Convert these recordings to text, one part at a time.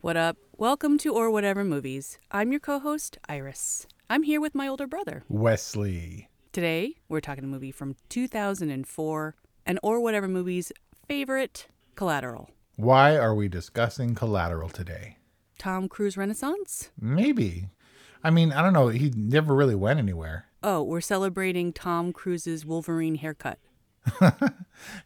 What up? Welcome to Or Whatever Movies. I'm your co host, Iris. I'm here with my older brother. Wesley. Today, we're talking a movie from 2004 and Or Whatever Movies' favorite, Collateral. Why are we discussing Collateral today? Tom Cruise Renaissance? Maybe. I mean, I don't know. He never really went anywhere. Oh, we're celebrating Tom Cruise's Wolverine haircut.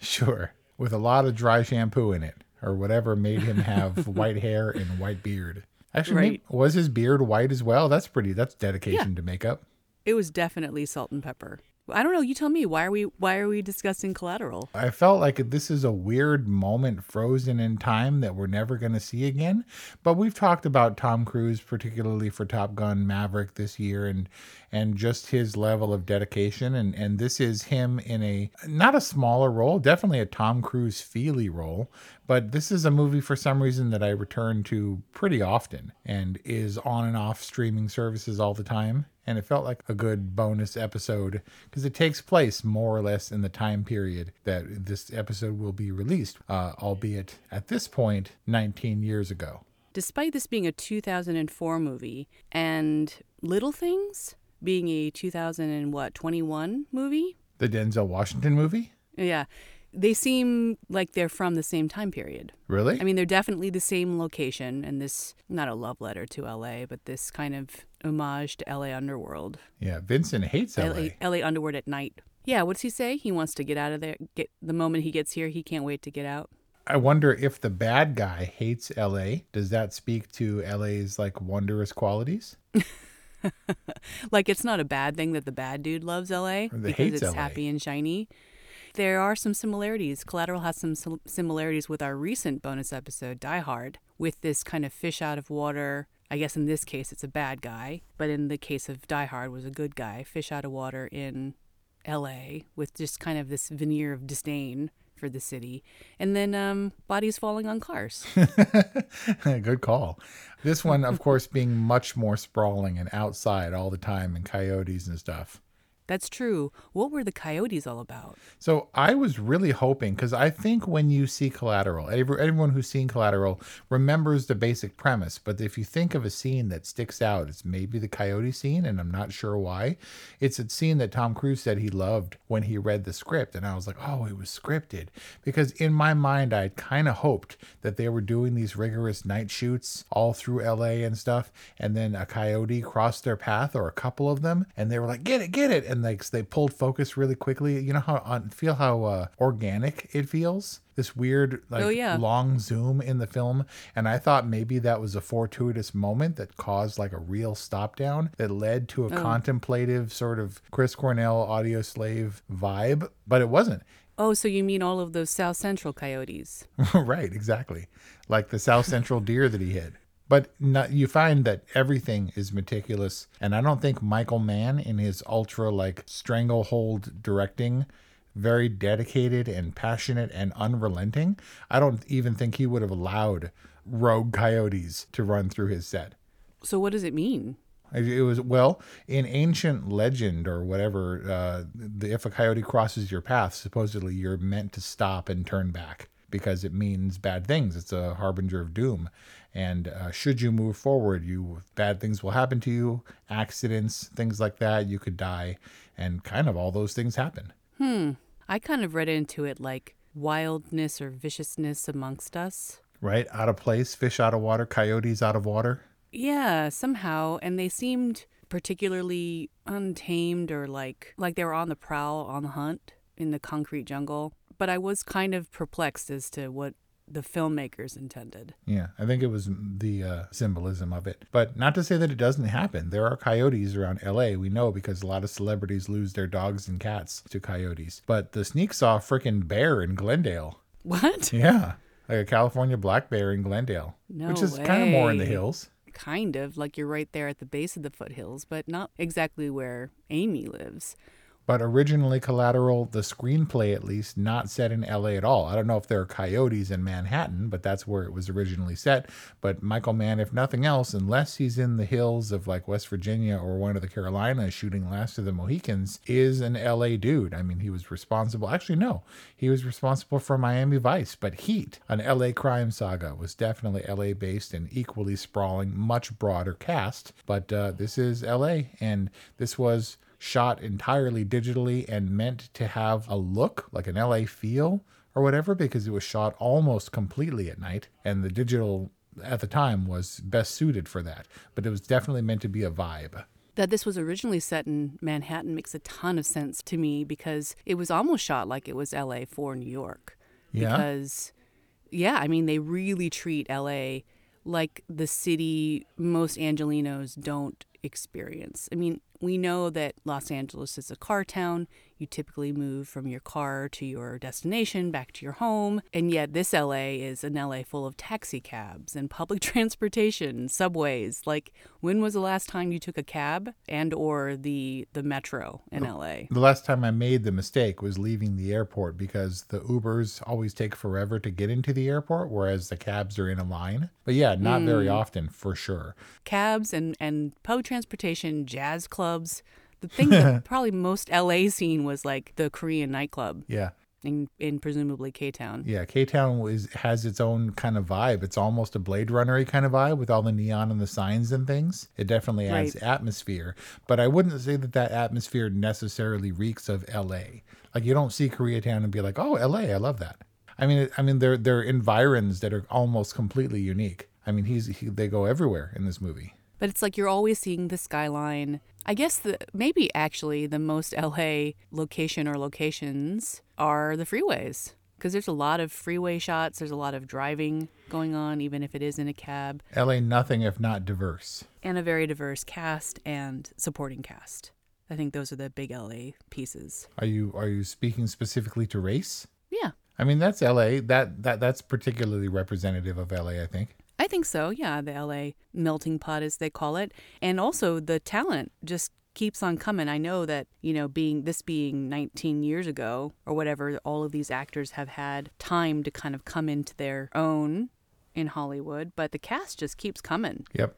Sure. With a lot of dry shampoo in it, or whatever made him have white hair and white beard. Actually, Right. maybe- was his beard white as well? That's pretty. That's dedication to makeup. It was definitely salt and pepper. I don't know. You tell me. Why are we Why are we discussing Collateral? I felt like this is a weird moment frozen in time that we're never going to see again. But we've talked about Tom Cruise, particularly for Top Gun Maverick this year, and and just his level of dedication. And and this is him in a not a smaller role, definitely a Tom Cruise feely role. But this is a movie for some reason that I return to pretty often and is on and off streaming services all the time and it felt like a good bonus episode because it takes place more or less in the time period that this episode will be released, uh, albeit at this point 19 years ago. Despite this being a 2004 movie and Little Things being a 2000 and what 21 movie, The Denzel Washington movie? yeah, they seem like they're from the same time period. Really? I mean, they're definitely the same location, and this not a love letter to LA, but this kind of homage to LA underworld. yeah, Vincent hates LA. LA, LA underworld at night. Yeah, what's he say? He wants to get out of there. Get the moment he gets here, he can't wait to get out. I wonder if the bad guy hates LA. Does that speak to LA's like wondrous qualities? Like it's not a bad thing that the bad dude loves LA because it's LA. happy and shiny. There are some similarities. Collateral has some similarities with our recent bonus episode, Die Hard, with this kind of fish out of water. I guess in this case it's a bad guy, but in the case of Die Hard was a good guy, fish out of water in LA with just kind of this veneer of disdain for the city. And then um, bodies falling on cars. Good call. This one, of course, being much more sprawling and outside all the time and coyotes and stuff. That's true. What were the coyotes all about? So I was really hoping because I think when you see Collateral, every- everyone who's seen Collateral remembers the basic premise. But if you think of a scene that sticks out, it's maybe the coyote scene, and I'm not sure why. It's a scene that Tom Cruise said he loved when he read the script, and I was like, oh, it was scripted because in my mind I had kind of hoped that they were doing these rigorous night shoots all through LA and stuff, and then a coyote crossed their path or a couple of them, and they were like, get it, get it, and like they pulled focus really quickly. You know how on feel how uh, organic it feels. This weird like Oh, yeah. long zoom in the film, and I thought maybe that was a fortuitous moment that caused like a real stop down that led to a Oh. contemplative sort of Chris Cornell Audioslave vibe, but it wasn't. Oh, so you mean all of those South Central coyotes? right, exactly. Like the South Central deer that he hit. But not, you find that everything is meticulous. And I don't think Michael Mann, in his ultra like stranglehold directing, very dedicated and passionate and unrelenting, I don't even think he would have allowed rogue coyotes to run through his set. So what does it mean? It was well in ancient legend or whatever. Uh, the, if a coyote crosses your path, supposedly you're meant to stop and turn back because it means bad things. It's a harbinger of doom. And uh, should you move forward, you bad things will happen to you, accidents, things like that. You could die, and kind of all those things happen. Hmm. I kind of read into it like wildness or viciousness amongst us. Right, out of place, fish out of water, coyotes out of water. Yeah, somehow, and they seemed particularly untamed or like like they were on the prowl, on the hunt in the concrete jungle. But I was kind of perplexed as to what the filmmakers intended. Yeah, I think it was the uh, symbolism of it. But not to say that it doesn't happen. There are coyotes around LA, we know because a lot of celebrities lose their dogs and cats to coyotes. But the sneak saw a freaking bear in Glendale. What? Yeah, like a California black bear in Glendale, No which is kind of more in the hills. Kind of like you're right there at the base of the foothills, but not exactly where Amy lives. But originally, Collateral, the screenplay at least, not set in LA at all. I don't know if there are coyotes in Manhattan, but that's where it was originally set. But Michael Mann, if nothing else, unless he's in the hills of like West Virginia or one of the Carolinas shooting Last of the Mohicans, is an LA dude. I mean, he was responsible. Actually, no, he was responsible for Miami Vice, but Heat, an LA crime saga, was definitely LA based and equally sprawling, much broader cast. But uh, this is LA, and this was shot entirely digitally and meant to have a look like an LA feel or whatever because it was shot almost completely at night and the digital at the time was best suited for that but it was definitely meant to be a vibe That this was originally set in Manhattan makes a ton of sense to me because it was almost shot like it was LA for New York. Yeah? Because, yeah, I mean, they really treat LA like the city most Angelenos don't experience. I mean, we know that Los Angeles is a car town. You typically move from your car to your destination, back to your home. And yet, this LA is an LA full of taxi cabs and public transportation, subways. Like, when was the last time you took a cab and or the the metro in LA? the last time i made the mistake was leaving the airport because the ubers always take forever to get into the airport whereas the cabs are in a line but yeah not very mm. often for sure Cabs and and public transportation, jazz clubs. The thing that probably most LA scene was like the Korean nightclub yeah in in presumably K Town. Yeah, K Town is has its own kind of vibe. It's almost a Blade Runnery kind of vibe with all the neon and the signs and things. It definitely adds Right. atmosphere, but I wouldn't say that that atmosphere necessarily reeks of L.A. Like you don't see Koreatown and be like, "Oh, L.A., I love that." I mean, I mean, they're they're environs that are almost completely unique. I mean, he's he, they go everywhere in this movie. But it's like you're always seeing the skyline. I guess the maybe actually the most LA location or locations are the freeways because there's a lot of freeway shots. There's a lot of driving going on, even if it is in a cab, L.A. nothing if not diverse. and a very diverse cast and supporting cast. I think those are the big LA pieces. Are you are you speaking specifically to race? Yeah, I mean, that's L.A. That that that's particularly representative of L.A. I think. I think so. Yeah, the LA melting pot, as they call it, and also the talent just keeps on coming. I know that you know, being this being 19 years ago or whatever, all of these actors have had time to kind of come into their own in Hollywood, but the cast just keeps coming. Yep.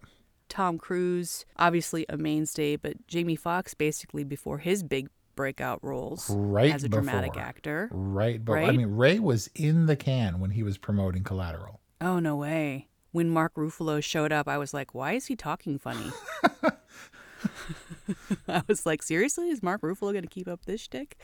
Tom Cruise, obviously a mainstay, but Jamie Foxx basically before his big breakout roles right as a dramatic actor. Right, but I mean, Ray was in the can when he was promoting Collateral. Oh no way. When Mark Ruffalo showed up, I was like, why is he talking funny? I was like, seriously, is Mark Ruffalo going to keep up this shtick?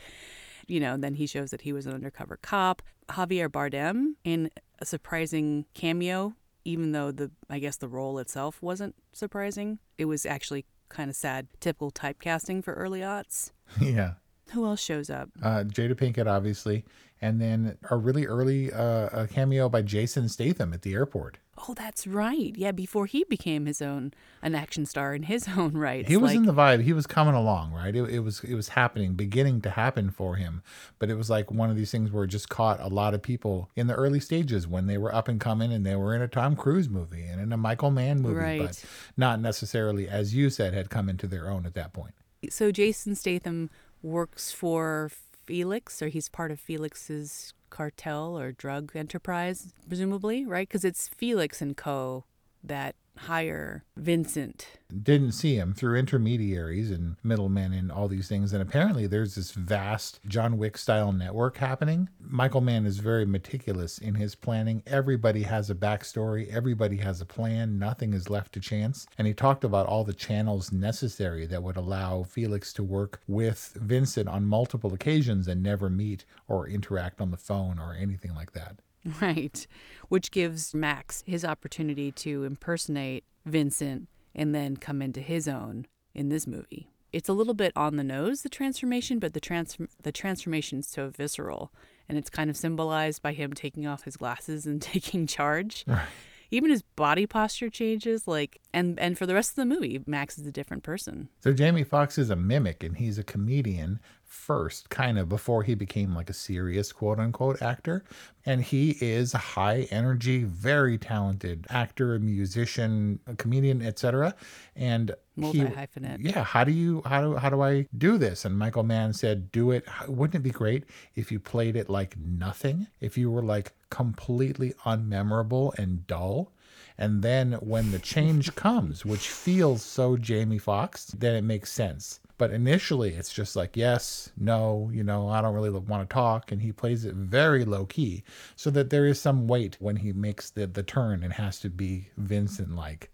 You know, then he shows that he was an undercover cop. Javier Bardem in a surprising cameo, even though the I guess the role itself wasn't surprising. It was actually kind of sad, typical typecasting for early aughts. yeah, Who else shows up? uh, Jada Pinkett, obviously, and then a really early uh, a cameo by Jason Statham at the airport. Oh, that's right. Yeah, before he became his own an action star in his own right. He was like- in the vibe. He was coming along, right? It, it was it was happening, beginning to happen for him. But it was like one of these things where it just caught a lot of people in the early stages when they were up and coming, and they were in a Tom Cruise movie and in a Michael Mann movie, Right. but not necessarily, as you said, had come into their own at that point. so Jason Statham works for Felix, or he's part of Felix's cartel or drug enterprise, presumably, right? Because it's Felix and Co. that hire Vincent. Didn't see him through intermediaries and middlemen and all these things. And apparently, there's this vast John Wick style network happening. Michael Mann is very meticulous in his planning. Everybody has a backstory, everybody has a plan, nothing is left to chance. And he talked about all the channels necessary that would allow Felix to work with Vincent on multiple occasions and never meet or interact on the phone or anything like that. Right. Which gives Max his opportunity to impersonate Vincent and then come into his own in this movie. It's a little bit on the nose the transformation, but the trans the transformation is so visceral and it's kind of symbolized by him taking off his glasses and taking charge. Right. Even his body posture changes like and and for the rest of the movie Max is a different person. So Jamie Foxx is a mimic and he's a comedian first, kind of before he became like a serious quote unquote actor. And he is a high energy, very talented actor, musician, a comedian, etc. And Multi he, hyphenate. yeah, how do you how do how do I do this? And Michael Mann said, "Do it. Wouldn't it be great if you played it like nothing? If you were like completely unmemorable and dull?" And then when the change comes, which feels so Jamie Foxx, then it makes sense. But initially, it's just like, yes, no, you know, I don't really want to talk. And he plays it very low key so that there is some weight when he makes the, the turn and has to be Vincent like.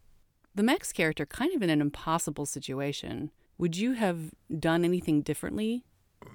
The Max character kind of in an impossible situation. Would you have done anything differently?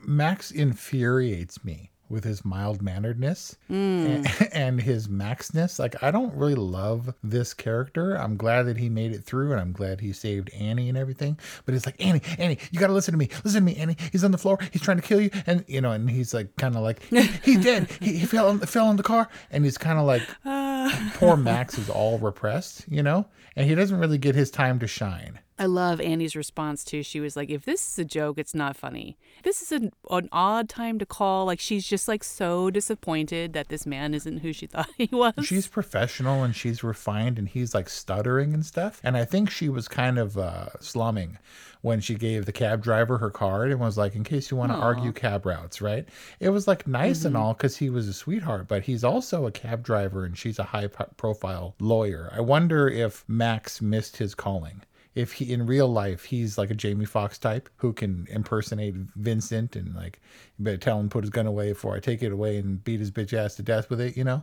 Max infuriates me with his mild manneredness hmm. and, and, his maxness. Like, I don't really love this character. I'm glad that he made it through and I'm glad he saved Annie and everything. But it's like, Annie, Annie, you got to listen to me. Listen to me, Annie. He's on the floor. He's trying to kill you. And, you know, and he's like, kind of like, he, he's dead. He, he fell, in, fell in the car. And he's kind of like, ah. poor Max is all repressed, you know? And he doesn't really get his time to shine. I love Annie's response too. She was like, "If this is a joke, it's not funny. This is an, an odd time to call." Like she's just like so disappointed that this man isn't who she thought he was. She's professional and she's refined, and he's like stuttering and stuff. And I think she was kind of uh, slumming when she gave the cab driver her card and was like, "In case you want to argue cab routes, right?" It was like nice mm-hmm. and all because he was a sweetheart, but he's also a cab driver and she's a high-profile lawyer. I wonder if Max missed his calling if he in real life he's like a Jamie Foxx type who can impersonate Vincent and like you better tell him put his gun away before I take it away and beat his bitch ass to death with it, you know?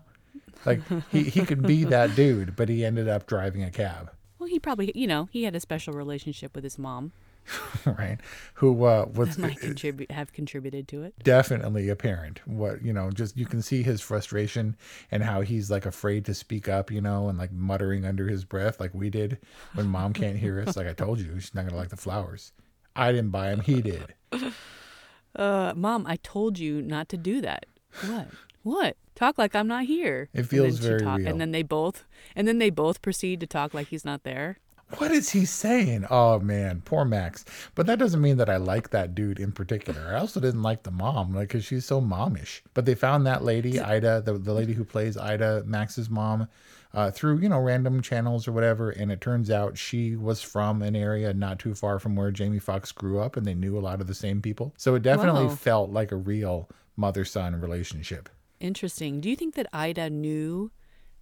Like he, he could be that dude, but he ended up driving a cab. Well, he probably you know, he had a special relationship with his mom. right? Who uh, was might contribute have contributed to it. Definitely apparent. What you know, just you can see his frustration and how he's like afraid to speak up, you know, and like muttering under his breath, like we did when mom can't hear us. Like I told you, she's not gonna like the flowers. I didn't buy them. He did. Uh, mom, I told you not to do that. What? What? Talk like I'm not here. It feels very talk, real. And then they both, and then they both proceed to talk like he's not there what is he saying? Oh man, poor Max. But that doesn't mean that I like that dude in particular. I also didn't like the mom, like, cause she's so momish. But they found that lady, Ida, the, the lady who plays Ida, Max's mom, uh, through you know random channels or whatever. And it turns out she was from an area not too far from where Jamie Foxx grew up, and they knew a lot of the same people. So it definitely Whoa. felt like a real mother son relationship. Interesting. Do you think that Ida knew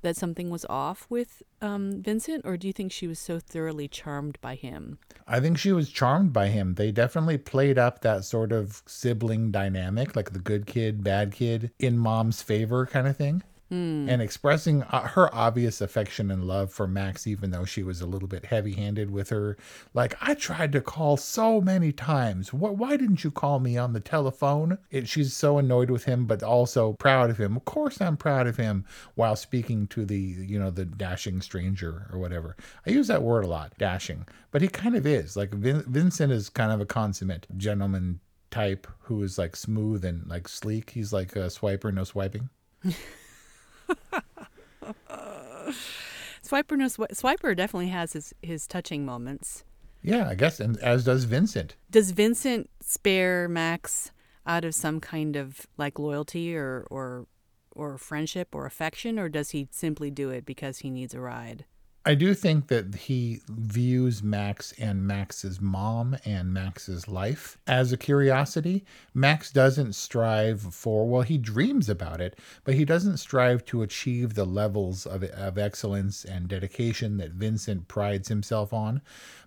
that something was off with um, Vincent, or do you think she was so thoroughly charmed by him? I think she was charmed by him. They definitely played up that sort of sibling dynamic, like the good kid, bad kid, in mom's favor kind of thing. Mm. and expressing uh, her obvious affection and love for Max, even though she was a little bit heavy handed with her. Like, I tried to call so many times. What, why didn't you call me on the telephone? It, she's so annoyed with him, but also proud of him. Of course, I'm proud of him while speaking to the, you know, the dashing stranger or whatever. I use that word a lot, dashing, but he kind of is. Like, Vin- Vincent is kind of a consummate gentleman type who is like smooth and like sleek. He's like a swiper, no swiping. Swiper no swi- Swiper definitely has his his touching moments. Yeah, I guess, and as does Vincent. Does Vincent spare Max out of some kind of like loyalty or or or friendship or affection, or does he simply do it because he needs a ride? I do think that he views Max and Max's mom and Max's life as a curiosity. Max doesn't strive for, well, he dreams about it, but he doesn't strive to achieve the levels of, of excellence and dedication that Vincent prides himself on.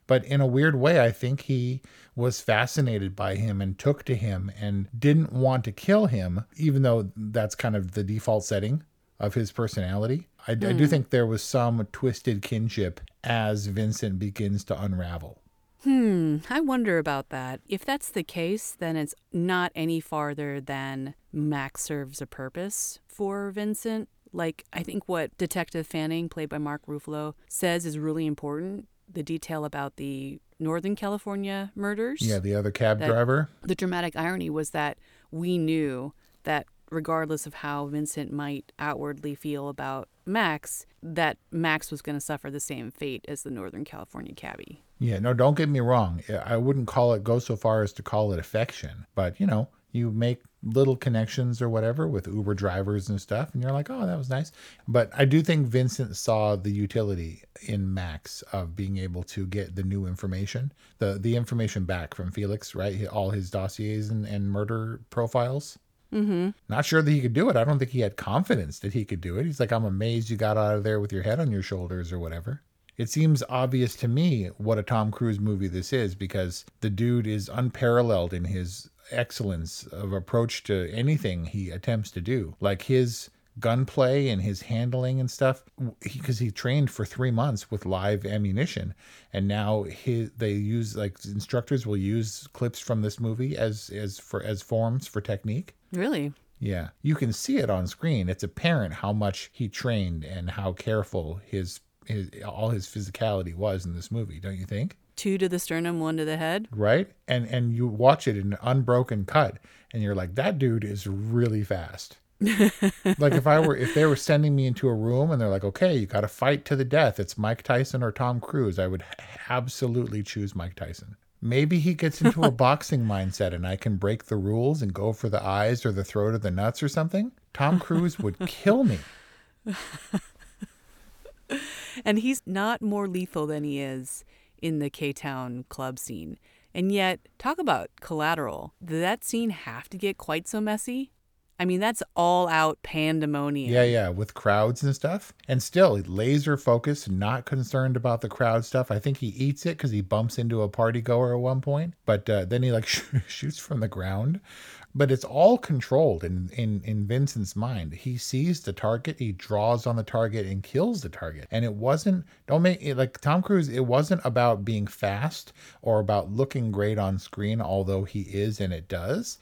But in a weird way, I think he was fascinated by him and took to him and didn't want to kill him, even though that's kind of the default setting of his personality. I, mm. I do hmm. think there was some twisted kinship as Vincent begins to unravel. Hmm, I wonder about that. If that's the case, then it's not any farther than Max serves a purpose for Vincent. Like, I think what Detective Fanning, played by Mark Ruffalo, says is really important the detail about the Northern California murders. Yeah, the other cab driver. The dramatic irony was that we knew that regardless of how Vincent might outwardly feel about Max, that Max was going to suffer the same fate as the Northern California cabbie. Yeah, no, don't get me wrong. I wouldn't call it go so far as to call it affection, but you know, you make little connections or whatever with Uber drivers and stuff, and you're like, oh, that was nice. But I do think Vincent saw the utility in Max of being able to get the new information, the the information back from Felix, right? All his dossiers and, and murder profiles. Mm-hmm. Not sure that he could do it. I don't think he had confidence that he could do it. He's like, I'm amazed you got out of there with your head on your shoulders or whatever. It seems obvious to me what a Tom Cruise movie this is because the dude is unparalleled in his excellence of approach to anything he attempts to do. Like his gunplay and his handling and stuff because he, he, trained for three months with live ammunition and now his, they use like instructors will use clips from this movie as as for as forms for technique really yeah you can see it on screen it's apparent how much he trained and how careful his, his all his physicality was in this movie don't you think two to the sternum, one to the head. Right? And and you watch it in an unbroken cut and you're like, that dude is really fast. like if I were if they were sending me into a room and they're like, okay, you got to fight to the death. It's Mike Tyson or Tom Cruise. I would absolutely choose Mike Tyson. Maybe he gets into a boxing mindset and I can break the rules and go for the eyes or the throat or the nuts or something. Tom Cruise would kill me. and he's not more lethal than he is in the K Town club scene. And yet, talk about collateral. Did that scene have to get quite so messy? I mean, that's all out pandemonium. Yeah, yeah, with crowds and stuff. And still, laser focused, not concerned about the crowd stuff. I think he eats it because he bumps into a party goer at one point, but uh, then he like shoots from the ground but it's all controlled in, in in Vincent's mind. He sees the target, he draws on the target and kills the target. And it wasn't don't make it like Tom Cruise, it wasn't about being fast or about looking great on screen, although he is and it does.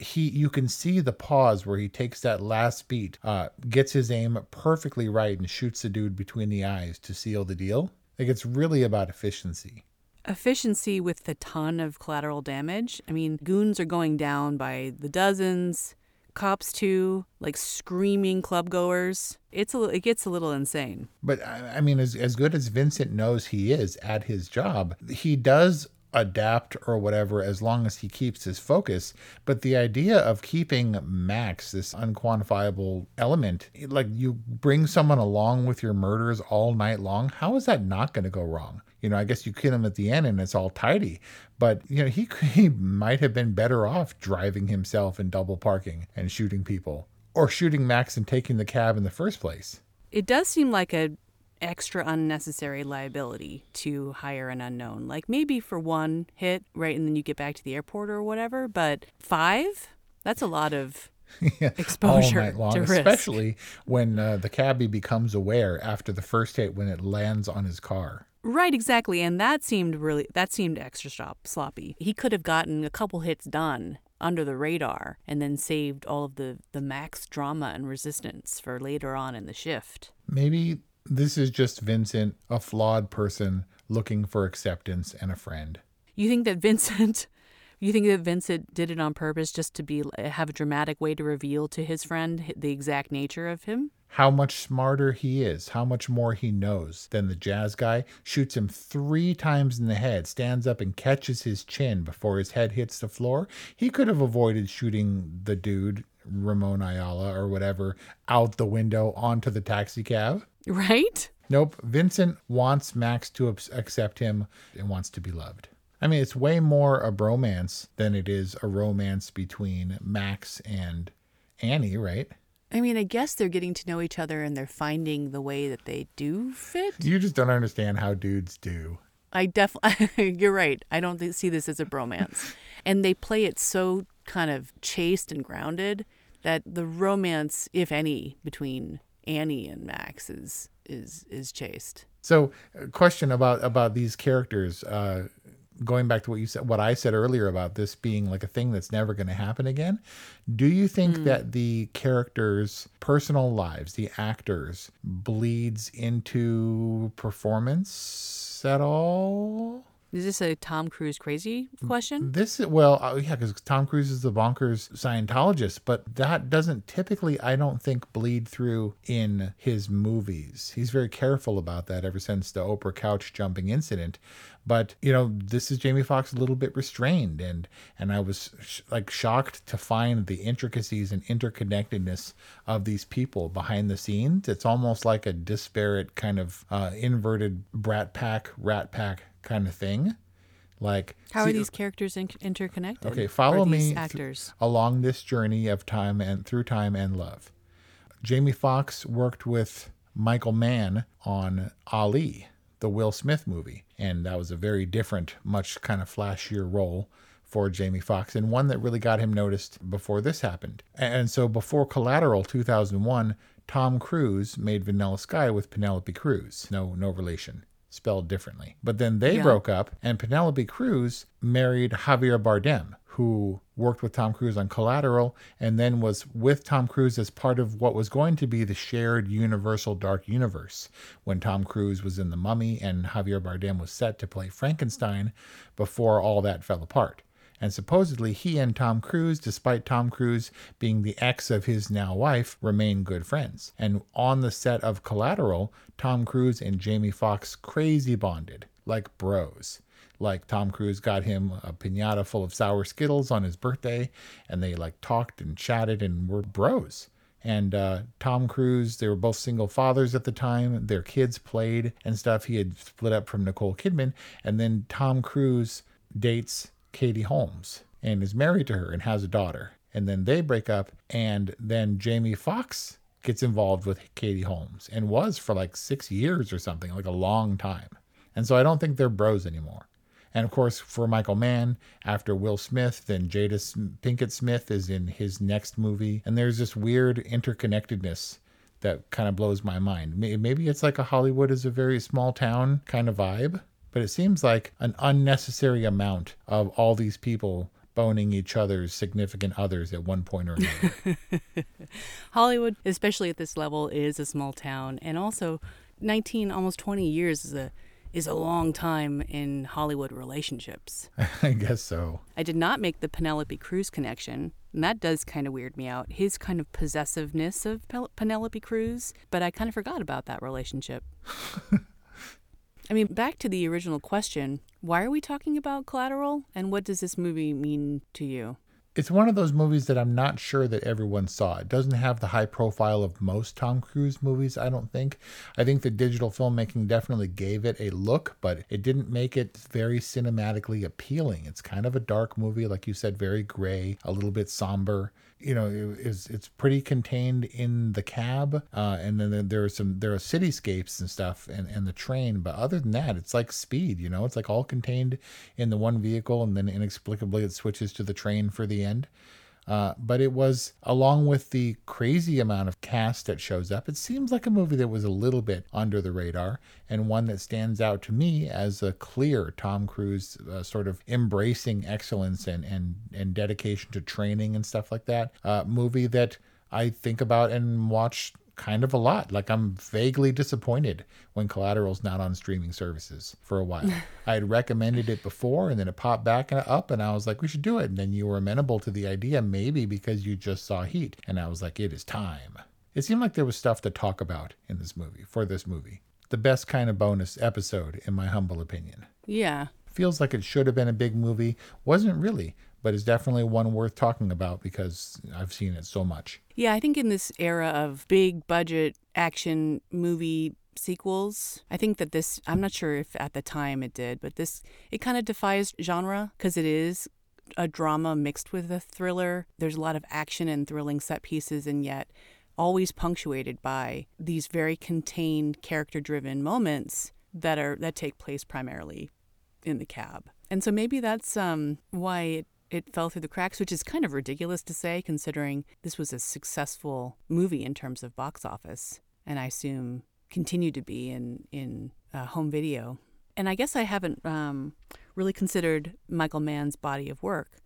He you can see the pause where he takes that last beat, uh, gets his aim perfectly right and shoots the dude between the eyes to seal the deal. Like it's really about efficiency efficiency with a ton of collateral damage. I mean, goons are going down by the dozens, cops too, like screaming club goers. It's a it gets a little insane. But I mean, as as good as Vincent knows he is at his job, he does adapt or whatever as long as he keeps his focus. But the idea of keeping Max, this unquantifiable element, like you bring someone along with your murders all night long, how is that not going to go wrong? you know, I guess you kill him at the end and it's all tidy. But you know, he he might have been better off driving himself and double parking and shooting people, or shooting Max and taking the cab in the first place. It does seem like a extra unnecessary liability to hire an unknown. Like maybe for one hit, right, and then you get back to the airport or whatever. But five? That's a lot of yeah, exposure all night long, especially when uh, the cabbie becomes aware after the first hit when it lands on his car. Right, exactly. And that seemed really that seemed extra stop, sloppy. He could have gotten a couple hits done under the radar and then saved all of the the max drama and resistance for later on in the shift. Maybe this is just Vincent, a flawed person looking for acceptance and a friend. You think that Vincent you think that Vincent did it on purpose just to be eh, have a dramatic way to reveal to his friend the exact nature of him? how much smarter he is, how much more he knows than the jazz guy, shoots him three times in the head, stands up and catches his chin before his head hits the floor. He could have avoided shooting the dude, Ramon Ayala or whatever, out the window onto the taxi cab. Right? Nope. Vincent wants Max to accept him and wants to be loved. I mean, it's way more a bromance than it is a romance between Max and Annie, right? I mean, I guess they're getting to know each other and they're finding the way that they do fit. You just don't understand how dudes do. I definitely, you're right. I don't see this as a bromance. and they play it so kind of chaste and grounded that the romance, if any, between Annie and Max is is is chaste. So, question about about these characters. Uh, going back to what you said, what I said earlier about this being like a thing that's never going to happen again. Do you think mm. that the characters' personal lives, the actors, bleeds into performance at all? Is this a Tom Cruise crazy question? This well, uh, yeah, because Tom Cruise is the bonkers Scientologist, but that doesn't typically, I don't think, bleed through in his movies. He's very careful about that ever since the Oprah couch jumping incident. But you know, this is Jamie Foxx a little bit restrained, and and I was sh- like shocked to find the intricacies and interconnectedness of these people behind the scenes. It's almost like a disparate kind of uh, inverted Brat Pack, Rat Pack kind of thing. Like how see, are these characters in- interconnected? Okay, follow me actors th- along this journey of time and through time and love. Jamie Foxx worked with Michael Mann on Ali, the Will Smith movie, and that was a very different, much kind of flashier role for Jamie Foxx and one that really got him noticed before this happened. And so before Collateral 2001, Tom Cruise made Vanilla Sky with Penelope Cruz. No no relation spelled differently. But then they yeah. broke up, and Penelope Cruz married Javier Bardem, who worked with Tom Cruise on Collateral and then was with Tom Cruise as part of what was going to be the shared Universal Dark Universe when Tom Cruise was in The Mummy and Javier Bardem was set to play Frankenstein before all that fell apart and supposedly he and Tom Cruise, despite Tom Cruise being the ex of his now wife, remain good friends. And on the set of Collateral, Tom Cruise and Jamie Foxx crazy bonded, like bros. Like Tom Cruise got him a pinata full of sour Skittles on his birthday, and they like talked and chatted and were bros and uh, Tom Cruise, they were both single fathers at the time. Their kids played and stuff. He had split up from Nicole Kidman, and then Tom Cruise dates Katie Holmes and is married to her and has a daughter. And then they break up, and then Jamie Foxx gets involved with Katie Holmes and was for like six years or something, like a long time. And so I don't think they're bros anymore. And of course, for Michael Mann, after Will Smith, then Jada Pinkett Smith is in his next movie. And there's this weird interconnectedness that kind of blows my mind. Maybe it's like a Hollywood is a very small town kind of vibe but it seems like an unnecessary amount of all these people boning each other's significant others at one point or another. Hollywood, especially at this level, is a small town, and also 19, almost 20 years is a is a long time in Hollywood relationships. I guess so. I did not make the Penelope Cruz connection, and that does kind of weird me out. His kind of possessiveness of Penelope Cruz, but I kind of forgot about that relationship. I mean, back to the original question why are we talking about collateral and what does this movie mean to you? It's one of those movies that I'm not sure that everyone saw. It doesn't have the high profile of most Tom Cruise movies, I don't think. I think the digital filmmaking definitely gave it a look, but it didn't make it very cinematically appealing. It's kind of a dark movie, like you said, very gray, a little bit somber you know it's it's pretty contained in the cab uh, and then there are some there are cityscapes and stuff and, and the train but other than that it's like speed you know? It's like all contained in the one vehicle and then inexplicably it switches to the train for the end uh, but it was, along with the crazy amount of cast that shows up, it seems like a movie that was a little bit under the radar and one that stands out to me as a clear Tom Cruise uh, sort of embracing excellence and, and, and dedication to training and stuff like that. Uh, movie that I think about and watch kind of a lot. Like I'm vaguely disappointed when Collateral's not on streaming services for a while. I had recommended it before and then it popped back and up and I was like, we should do it. And then you were amenable to the idea, maybe because you just saw Heat. And I was like, it is time. It seemed like there was stuff to talk about in this movie, for this movie. The best kind of bonus episode, in my humble opinion. Yeah. Feels like it should have been a big movie. Wasn't really but it's definitely one worth talking about because I've seen it so much. Yeah, I think in this era of big budget action movie sequels. I think that this, I'm not sure if at the time it did, but this, it kind of defies genre because it is a drama mixed with a thriller. There's a lot of action and thrilling set pieces, and yet always punctuated by these very contained character driven moments that are that take place primarily in the cab. And so maybe that's um, why it, it fell through the cracks, which is kind of ridiculous to say considering this was a successful movie in terms of box office, and I assume continued to be in in uh, home video. And I guess I haven't um, really considered Michael Mann's body of work,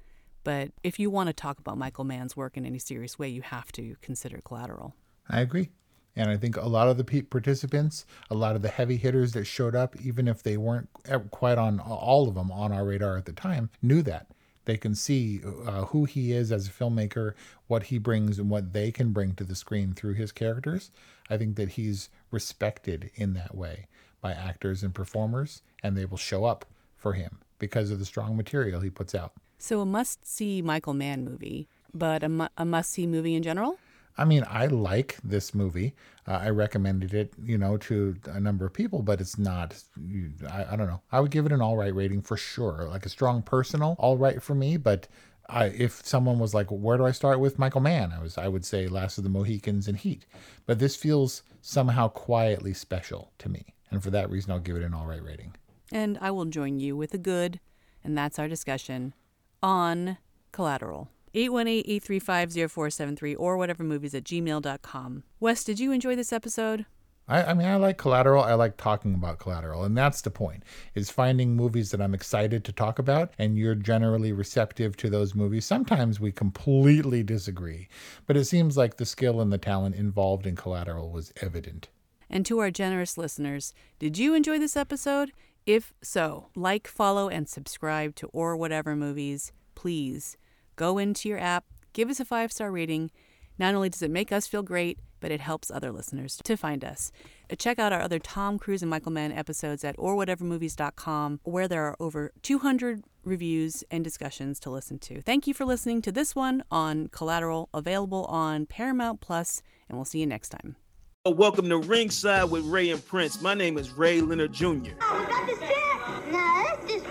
but if you want to talk about Michael Mann's work in any serious way, you have to consider Collateral. I agree. And I think a lot of the participants, a lot of the heavy hitters that showed up, even if they weren't quite on all of them on our radar at the time, knew that. They can see uh, who he is as a filmmaker, what he brings, and what they can bring to the screen through his characters. I think that he's respected in that way by actors and performers, and they will show up for him because of the strong material he puts out. So, a must see Michael Mann movie, but a, mu- a must see movie in general? I mean, I like this movie. Uh, I recommended it, you know, to a number of people, but it's not. I, I, don't know. I would give it an all right rating for sure. Like a strong personal all right for me. But I, if someone was like, "Where do I start with Michael Mann?" I was, I would say Last of the Mohicans and Heat. But this feels somehow quietly special to me, and for that reason, I'll give it an all right rating. And I will join you with a good, and that's our discussion on Collateral. 818-835-0473 or whatever movies at gmail.com. Wes, did you enjoy this episode? I, I, mean, I like Collateral. I like talking about Collateral, and that's the point: is finding movies that I'm excited to talk about, and you're generally receptive to those movies. Sometimes we completely disagree, but it seems like the skill and the talent involved in Collateral was evident. And to our generous listeners, did you enjoy this episode? If so, like, follow, and subscribe to Or Whatever Movies, please Go into your app, give us a five star rating. Not only does it make us feel great, but it helps other listeners to find us. Uh, check out our other Tom Cruise and Michael Mann episodes at orwhatevermovies.com, where there are over 200 reviews and discussions to listen to. Thank you for listening to this one on Collateral, available on Paramount Plus, and we'll see you next time. Welcome to Ringside with Ray and Prince. My name is Ray Leonard Jr. Oh, no, that's just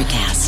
Electricast.